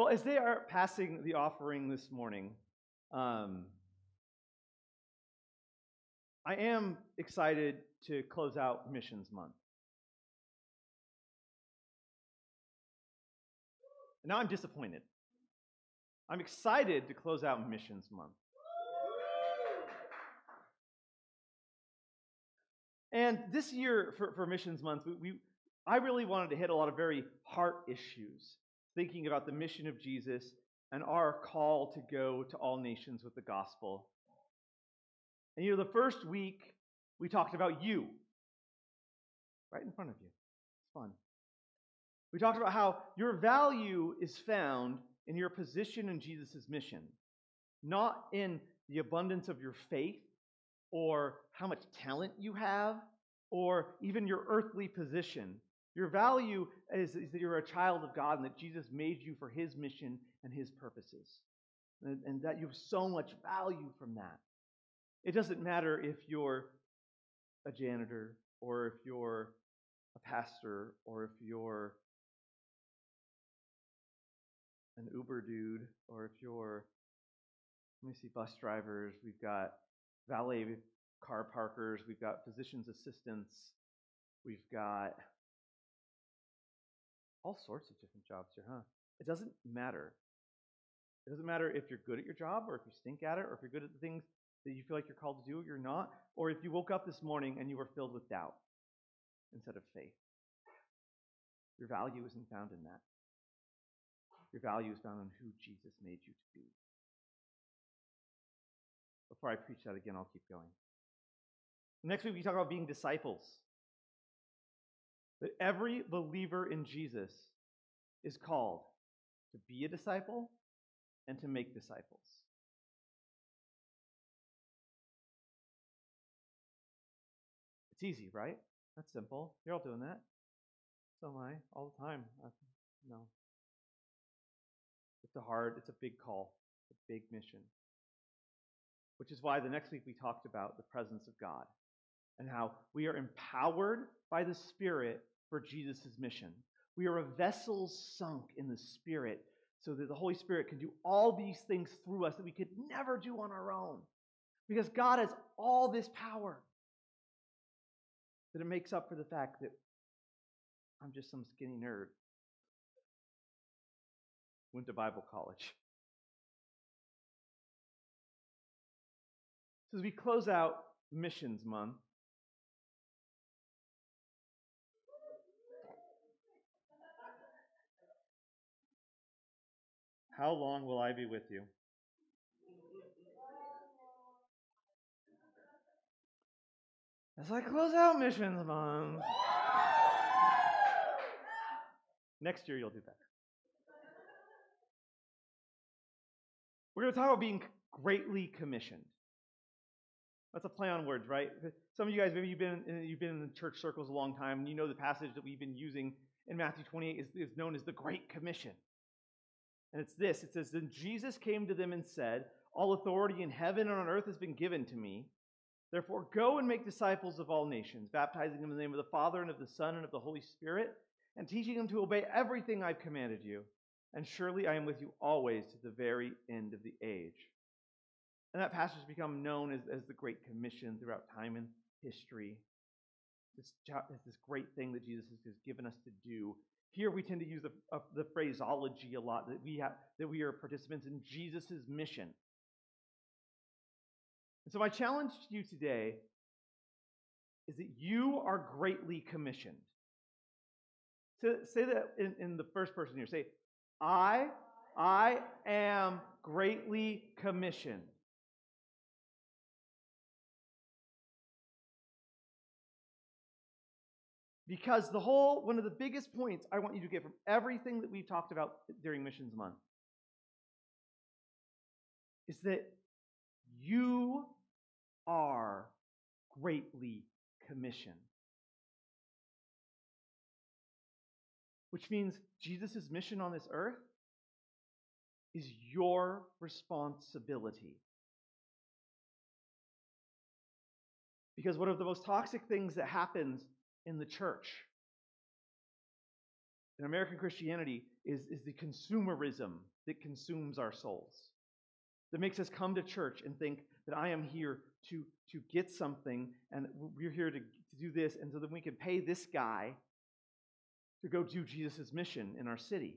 Well, as they are passing the offering this morning, um, I am excited to close out Missions Month. Now I'm disappointed. I'm excited to close out Missions Month. And this year for, for Missions Month, we, we, I really wanted to hit a lot of very heart issues, thinking about the mission of Jesus and our call to go to all nations with the gospel. And you know, the first week we talked about you, right in front of you. It's fun. We talked about how your value is found in your position in Jesus' mission, not in the abundance of your faith or how much talent you have or even your earthly position. Your value is, is, that you're a child of God and that Jesus made you for his mission and his purposes. And, and that you have so much value from that. It doesn't matter if you're a janitor or if you're a pastor or if you're an Uber dude or if you're, let me see, bus drivers, we've got valet car parkers, we've got physician's assistants, we've got all sorts of different jobs here, huh? It doesn't matter. It doesn't matter if you're good at your job or if you stink at it or if you're good at the things that you feel like you're called to do or you're not, or if you woke up this morning and you were filled with doubt instead of faith. Your value isn't found in that. Your value is found in who Jesus made you to be. Before I preach that again, I'll keep going. Next week, we talk about being disciples. That every believer in Jesus is called to be a disciple and to make disciples. It's easy, right? That's simple. You're all doing that. So am I, all the time. I, no. It's a hard, it's a big call, a big mission. Which is why the next week we talked about the presence of God and how we are empowered by the Spirit for Jesus' mission. We are a vessel sunk in the Spirit so that the Holy Spirit can do all these things through us that we could never do on our own. Because God has all this power that it makes up for the fact that I'm just some skinny nerd. Went to Bible college. So as we close out Missions Month, How long will I be with you? As I close out missions month. Next year, you'll do better. We're going to talk about being greatly commissioned. That's a play on words, right? Some of you guys, maybe you've been in, you've been in church circles a long time, and you know the passage that we've been using in Matthew 28 is, is known as the Great Commission. And it's this it says, Then Jesus came to them and said, All authority in heaven and on earth has been given to me. Therefore, go and make disciples of all nations, baptizing them in the name of the Father and of the Son and of the Holy Spirit, and teaching them to obey everything I've commanded you. And surely I am with you always to the very end of the age. And that passage has become known as, as the Great Commission throughout time and history. This, this great thing that Jesus has given us to do here we tend to use the, uh, the phraseology a lot that we, have, that we are participants in Jesus' mission. And so, my challenge to you today is that you are greatly commissioned. So, say that in, in the first person here. Say, I, I am greatly commissioned. Because the whole, one of the biggest points I want you to get from everything that we've talked about during Missions Month is that you are greatly commissioned. Which means Jesus' mission on this earth is your responsibility. Because one of the most toxic things that happens in the church in American Christianity is, is the consumerism that consumes our souls, that makes us come to church and think that I am here to, to get something and we're here to, to do this, and so that we can pay this guy to go do Jesus' mission in our city.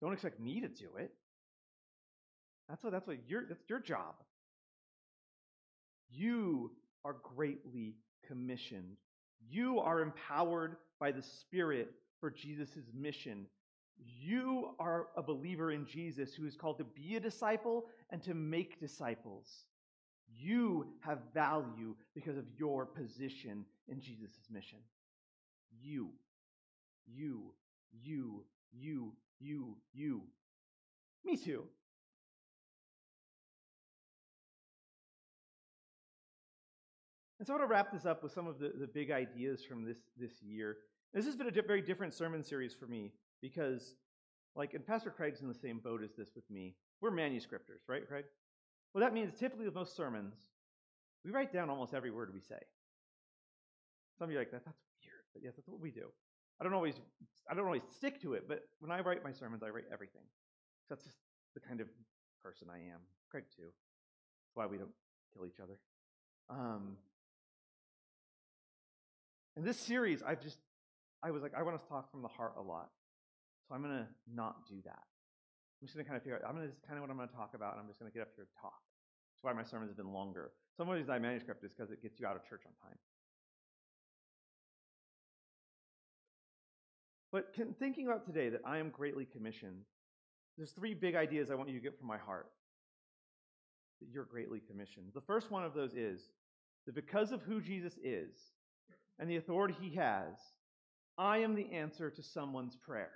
Don't expect me to do it. That's what that's what your that's your job. You are greatly commissioned. You are empowered by the Spirit for Jesus' mission. You are a believer in Jesus who is called to be a disciple and to make disciples. You have value because of your position in Jesus' mission. You, you, you, you, you, you. Me too. And so I want to wrap this up with some of the, the big ideas from this, this year. This has been a di- very different sermon series for me because, like, and Pastor Craig's in the same boat as this with me. We're manuscripters, right, Craig? Well, that means typically with most sermons, we write down almost every word we say. Some of you are like, that, that's weird, but yes, that's what we do. I don't always, I don't always stick to it, but when I write my sermons, I write everything. That's just the kind of person I am. Craig too. That's why we don't kill each other. Um, in this series, I've just, I was like, I want to talk from the heart a lot. So I'm going to not do that. I'm just going to kind of figure out, I'm going to, just kind of what I'm going to talk about, and I'm just going to get up here and talk. That's why my sermons have been longer. Some of these I manuscript is because it gets you out of church on time. But can, thinking about today that I am greatly commissioned, there's three big ideas I want you to get from my heart that you're greatly commissioned. The first one of those is that because of who Jesus is, and the authority he has, I am the answer to someone's prayer.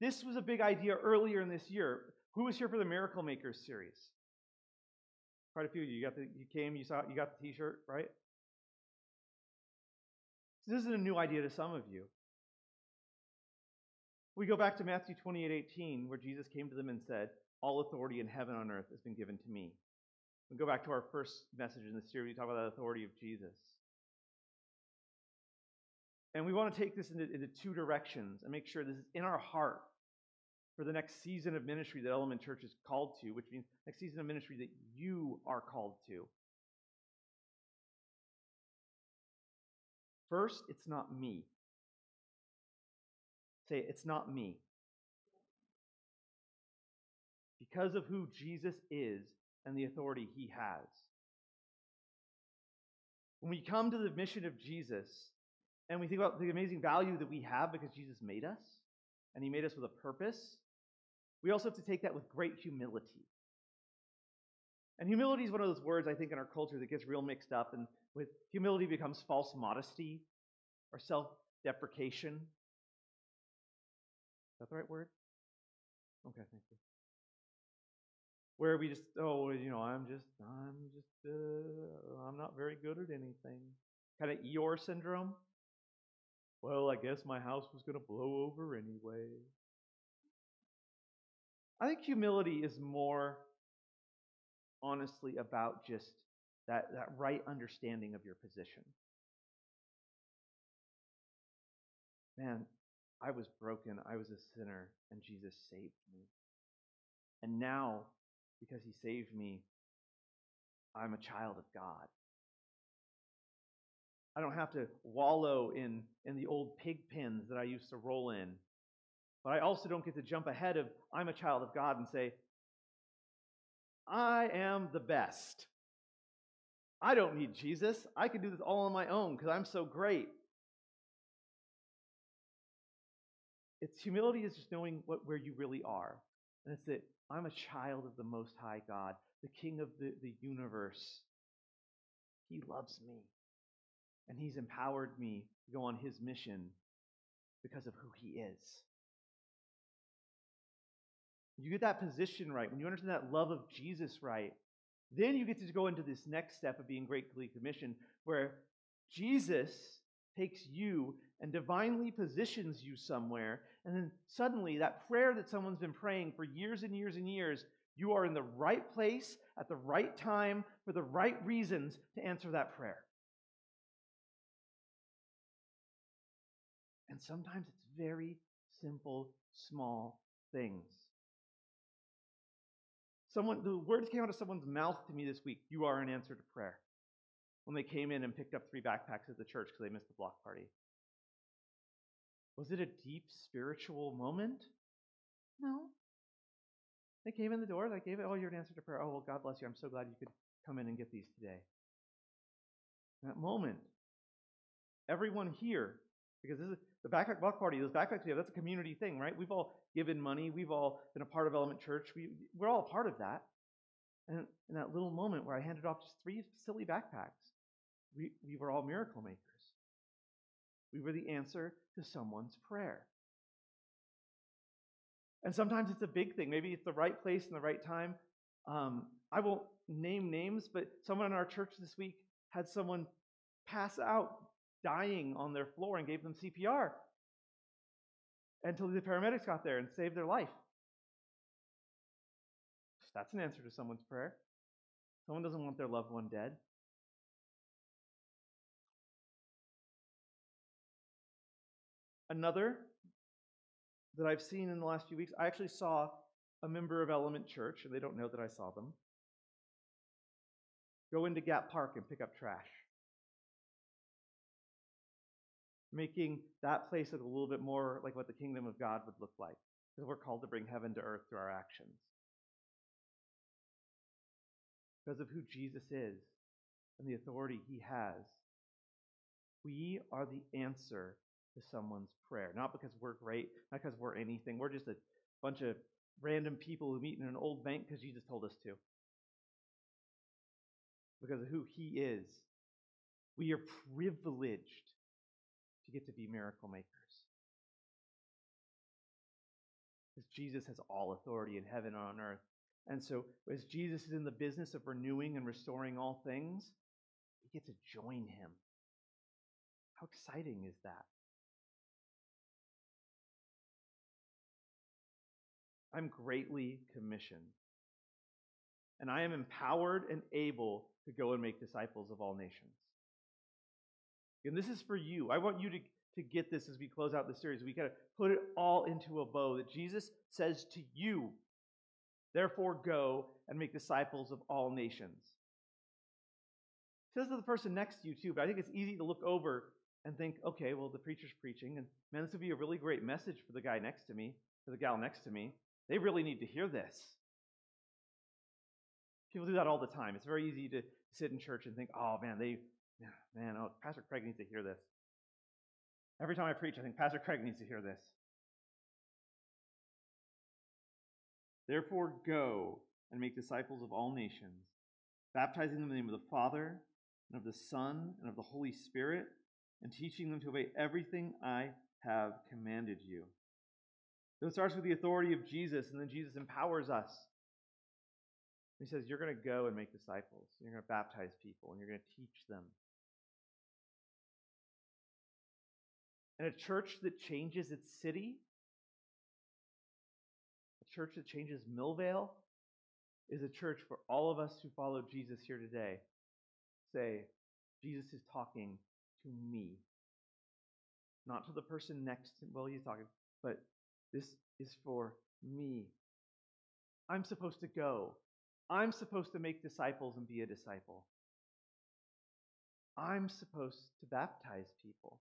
This was a big idea earlier in this year. Who was here for the Miracle Makers series? Quite a few of you. You got the you came, you saw you got the t-shirt, right? So this isn't a new idea to some of you. We go back to Matthew 28, 18, where Jesus came to them and said, All authority in heaven and earth has been given to me. We go back to our first message in the series. We talk about the authority of Jesus. And we want to take this into, into, two directions and make sure this is in our heart for the next season of ministry that Element Church is called to, which means next season of ministry that you are called to. First, it's not me. Say, it's not me. Because of who Jesus is, and the authority he has. When we come to the mission of Jesus and we think about the amazing value that we have because Jesus made us and he made us with a purpose, we also have to take that with great humility. And humility is one of those words I think in our culture that gets real mixed up, and with humility becomes false modesty or self deprecation. Is that the right word? Okay, thank you where we just oh you know i'm just i'm just uh, i'm not very good at anything. Kind of eeyore syndrome. Well i guess my house was going to blow over anyway. I think humility is more honestly about just that, that right understanding of your position. Man i was broken i was a sinner and jesus saved me. And now because he saved me, I'm a child of God. I don't have to wallow in, in the old pig pens that I used to roll in. But I also don't get to jump ahead of I'm a child of God and say, I am the best. I don't need Jesus. I can do this all on my own because I'm so great. It's humility is just knowing what, where you really are. And it's that I'm a child of the Most High God, the King of the, the universe. He loves me. And He's empowered me to go on His mission because of who He is. You get that position right, when you understand that love of Jesus right, then you get to go into this next step of being greatly commissioned, where Jesus takes you and divinely positions you somewhere. And then suddenly, that prayer that someone's been praying for years and years and years, you are in the right place at the right time for the right reasons to answer that prayer. And sometimes it's very simple, small things. Someone, the words came out of someone's mouth to me this week you are an answer to prayer. When they came in and picked up three backpacks at the church because they missed the block party. Was it a deep spiritual moment? No. They came in the door, they gave it, oh, you're an answer to prayer. Oh, well, God bless you. I'm so glad you could come in and get these today. That moment, everyone here, because this is the backpack block party, those backpacks we have, that's a community thing, right? We've all given money, we've all been a part of Element Church, we, we're all a part of that. And in that little moment where I handed off just three silly backpacks, we, we were all miracle makers. We were the answer to someone's prayer. And sometimes it's a big thing. Maybe it's the right place and the right time. Um, I won't name names, but someone in our church this week had someone pass out dying on their floor and gave them CPR until the paramedics got there and saved their life. That's an answer to someone's prayer. Someone doesn't want their loved one dead. Another that I've seen in the last few weeks, I actually saw a member of Element Church, and they don't know that I saw them, go into Gap Park and pick up trash. Making that place look a little bit more like what the kingdom of God would look like. Because we're called to bring heaven to earth through our actions. Because of who Jesus is and the authority he has, we are the answer to someone's prayer. Not because we're great, not because we're anything. We're just a bunch of random people who meet in an old bank because Jesus told us to. Because of who he is. We are privileged to get to be miracle makers. Because Jesus has all authority in heaven and on earth. And so, as Jesus is in the business of renewing and restoring all things, we get to join him. How exciting is that? I'm greatly commissioned. And I am empowered and able to go and make disciples of all nations. And this is for you. I want you to, to get this as we close out the series. We got to put it all into a bow that Jesus says to you, therefore go and make disciples of all nations. He says to the person next to you, too, but I think it's easy to look over and think, okay, well, the preacher's preaching, and man, this would be a really great message for the guy next to me, for the gal next to me. They really need to hear this. People do that all the time. It's very easy to sit in church and think, oh man, they, man, oh, Pastor Craig needs to hear this. Every time I preach, I think Pastor Craig needs to hear this. Therefore, go and make disciples of all nations, baptizing them in the name of the Father, and of the Son, and of the Holy Spirit, and teaching them to obey everything I have commanded you. So it starts with the authority of Jesus, and then Jesus empowers us. He says, You're going to go and make disciples. You're going to baptize people, and you're going to teach them. And a church that changes its city, a church that changes Millvale, is a church for all of us who follow Jesus here today. Say, Jesus is talking to me. Not to the person next to well, he's talking, but this is for me. I'm supposed to go. I'm supposed to make disciples and be a disciple. I'm supposed to baptize people.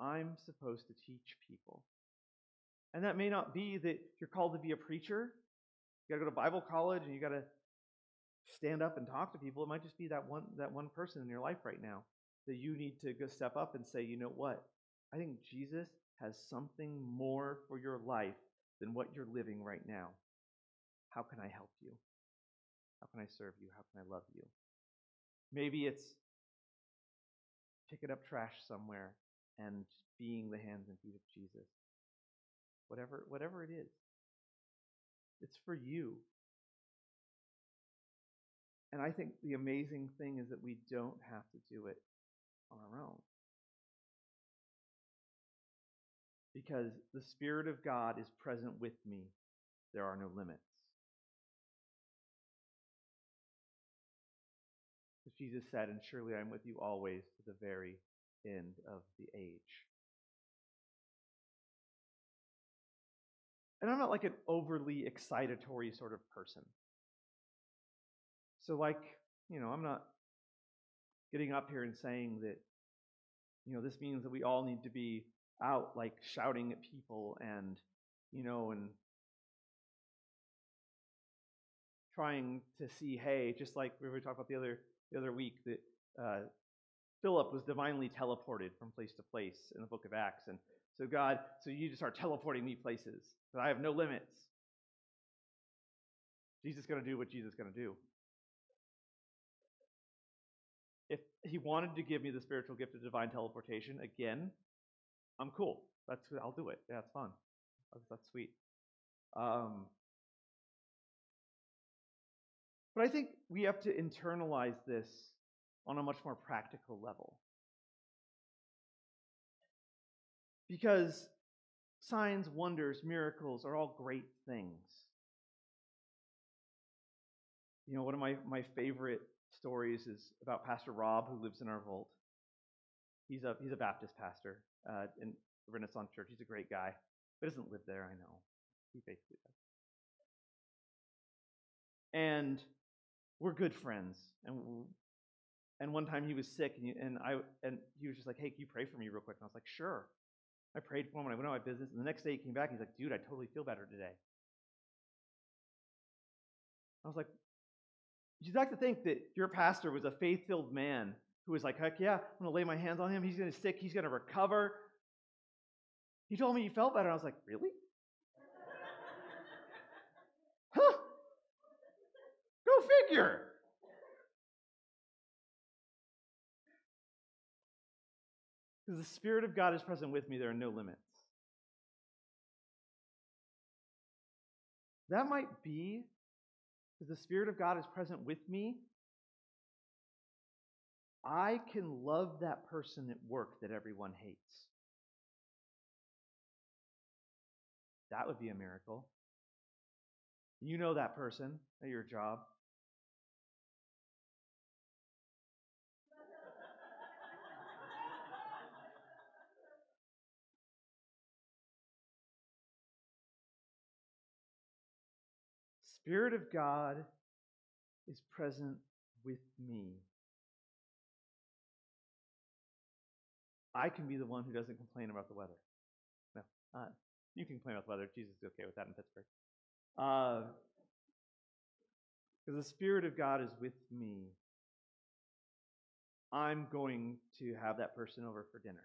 I'm supposed to teach people. And that may not be that you're called to be a preacher. You got to go to Bible college and you got to stand up and talk to people. It might just be that one that one person in your life right now that you need to go step up and say, "You know what? I think Jesus has something more for your life than what you're living right now. How can I help you? How can I serve you? How can I love you? Maybe it's picking up trash somewhere and being the hands and feet of Jesus. Whatever, whatever it is, it's for you. And I think the amazing thing is that we don't have to do it on our own. because the Spirit of God is present with me. There are no limits. As Jesus said, And surely I am with you always to the very end of the age. And I'm not like an overly excitatory sort of person. So, like, you know, I'm not getting up here and saying that, you know, this means that we all need to be out like shouting at people and, you know, and trying to see, hey, just like we were talking about the other the other week that uh, Philip was divinely teleported from place to place in the book of Acts, and so God, so you just start teleporting me places, that I have no limits. Jesus is going to do what Jesus is going to do. If he wanted to give me the spiritual gift of divine teleportation again, I'm cool. That's I'll do it. Yeah, it's fun. That's, that's sweet. Um, but I think we have to internalize this on a much more practical level. Because signs, wonders, miracles are all great things. You know, one of my, my favorite stories is about Pastor Rob, who lives in our vault. He's a, he's a Baptist pastor uh, in Renaissance Church. He's a great guy, but doesn't live there, I know. He basically does. And we're good friends. And and one time he was sick, and, and I and he was just like, "Hey, can you pray for me real quick?" And I was like, "Sure." I prayed for him, and I went on my business. And the next day he came back. He's like, "Dude, I totally feel better today." I was like, "You'd like to think that your pastor was a faith-filled man who was like, heck yeah, I'm going to lay my hands on him. He's going to stick. He's going to recover." He told me he felt better. I was like, "Really?" huh? Go figure. Because the Spirit of God is present with me, there are no limits. That might be because the Spirit of God is present with me. I can love that person at work that everyone hates. That would be a miracle. You know that person at your job. Spirit of God is present with me. I can be the one who doesn't complain about the weather. No, uh, you can complain about the weather. Jesus is okay with that in Pittsburgh. Because uh, the Spirit of God is with me. I'm going to have that person over for dinner.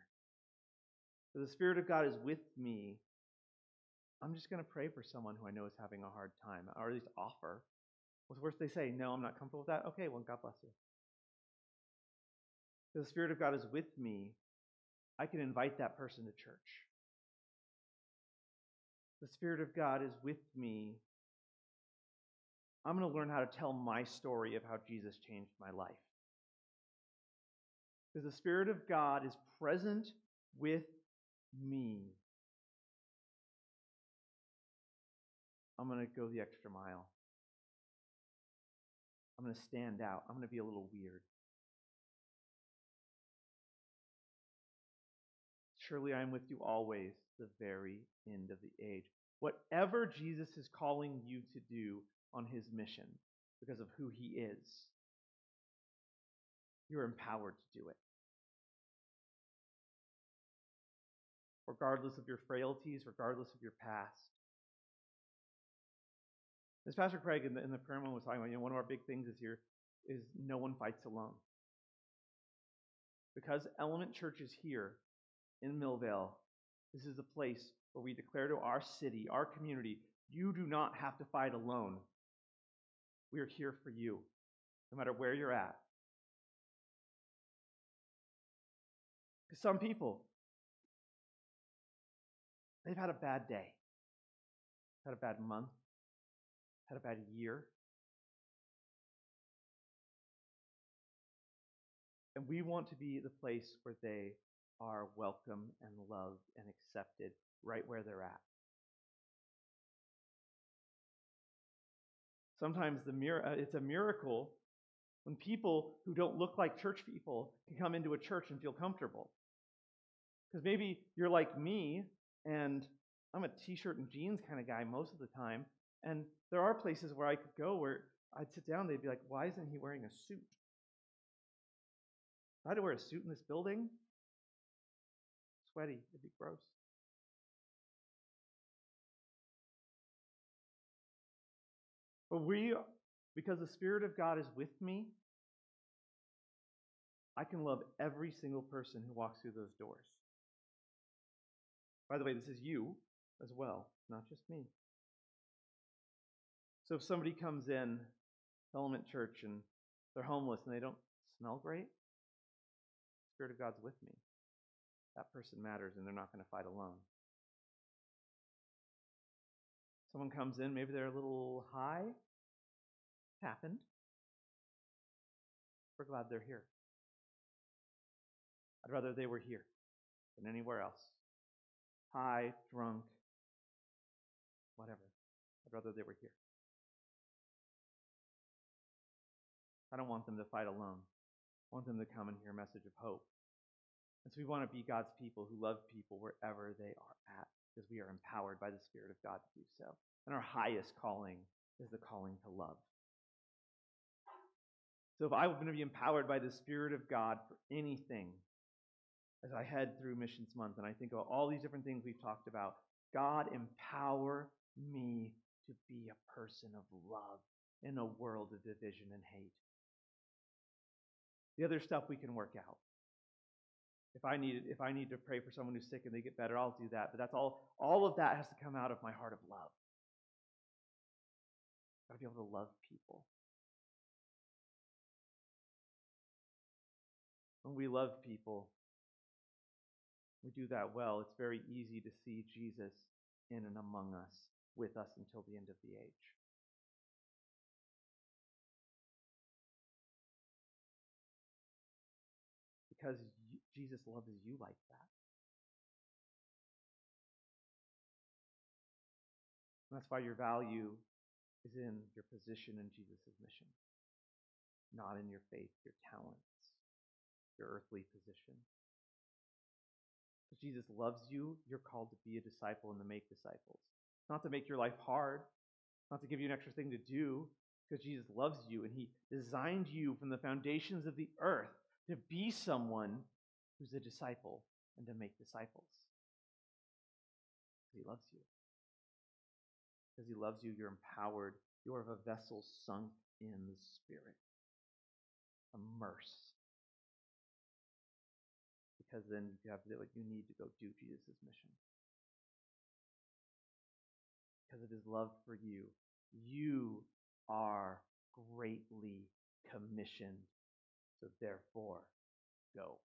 Because the Spirit of God is with me, I'm just going to pray for someone who I know is having a hard time, or at least offer. What's worse, they say, No, I'm not comfortable with that. Okay, well, God bless you. The Spirit of God is with me, I can invite that person to church. The Spirit of God is with me. I'm going to learn how to tell my story of how Jesus changed my life. Because the Spirit of God is present with me. I'm going to go the extra mile. I'm going to stand out. I'm going to be a little weird. Surely I am with you always, the very end of the age. Whatever Jesus is calling you to do on his mission, because of who he is, you're empowered to do it. Regardless of your frailties, regardless of your past, as Pastor Craig in the, in the prayer moment was talking about, you know, one of our big things this year is no one fights alone. Because Element Church is here in Millvale, this is a place where we declare to our city, our community, you do not have to fight alone. We are here for you, no matter where you're at. Because some people, they've had a bad day, had a bad month, had a bad year. And we want to be the place where they are welcome and loved and accepted right where they're at. Sometimes the mir- uh, it's a miracle when people who don't look like church people can come into a church and feel comfortable. Because maybe you're like me and I'm a t-shirt and jeans kind of guy most of the time, and there are places where I could go where I'd sit down, they'd be like, "Why isn't he wearing a suit?" I had to wear a suit in this building, sweaty, it'd be gross. But we, uh, because the Spirit of God is with me, I can love every single person who walks through those doors. By the way, this is you as well, not just me. So if somebody comes in, Element Church, and they're homeless and they don't smell great, the Spirit of God's with me. That person matters and they're not going to fight alone. Someone comes in, maybe they're a little high. Happened. We're glad they're here. I'd rather they were here than anywhere else. High, drunk, whatever. I'd rather they were here. I don't want them to fight alone. I want them to come and hear a message of hope. And so we want to be God's people who love people wherever they are at because we are empowered by the Spirit of God to do so. And our highest calling is the calling to love. So if I'm going to be empowered by the Spirit of God for anything, as I head through Missions Month and I think about all these different things we've talked about, God, empower me to be a person of love in a world of division and hate. The other stuff we can work out. If I need if I need to pray for someone who's sick and they get better, I'll do that. But that's all all of that has to come out of my heart of love. I've got to be able to love people. When we love people, we do that well. It's very easy to see Jesus in and among us, with us until the end of the age. Because Jesus loves you like that. And that's why your value is in your position in Jesus' mission, not in your faith, your talents, your earthly position. Because Jesus loves you, you're called to be a disciple and to make disciples. Not to make your life hard, not to give you an extra thing to do, because Jesus loves you and he designed you from the foundations of the earth to be someone who's a disciple and to make disciples. Because he loves you. Because he loves you, you're empowered. You're of a vessel sunk in the Spirit, immersed because then you have what you need to go do Jesus' mission. Because of his love for you, you are greatly commissioned. So therefore, go.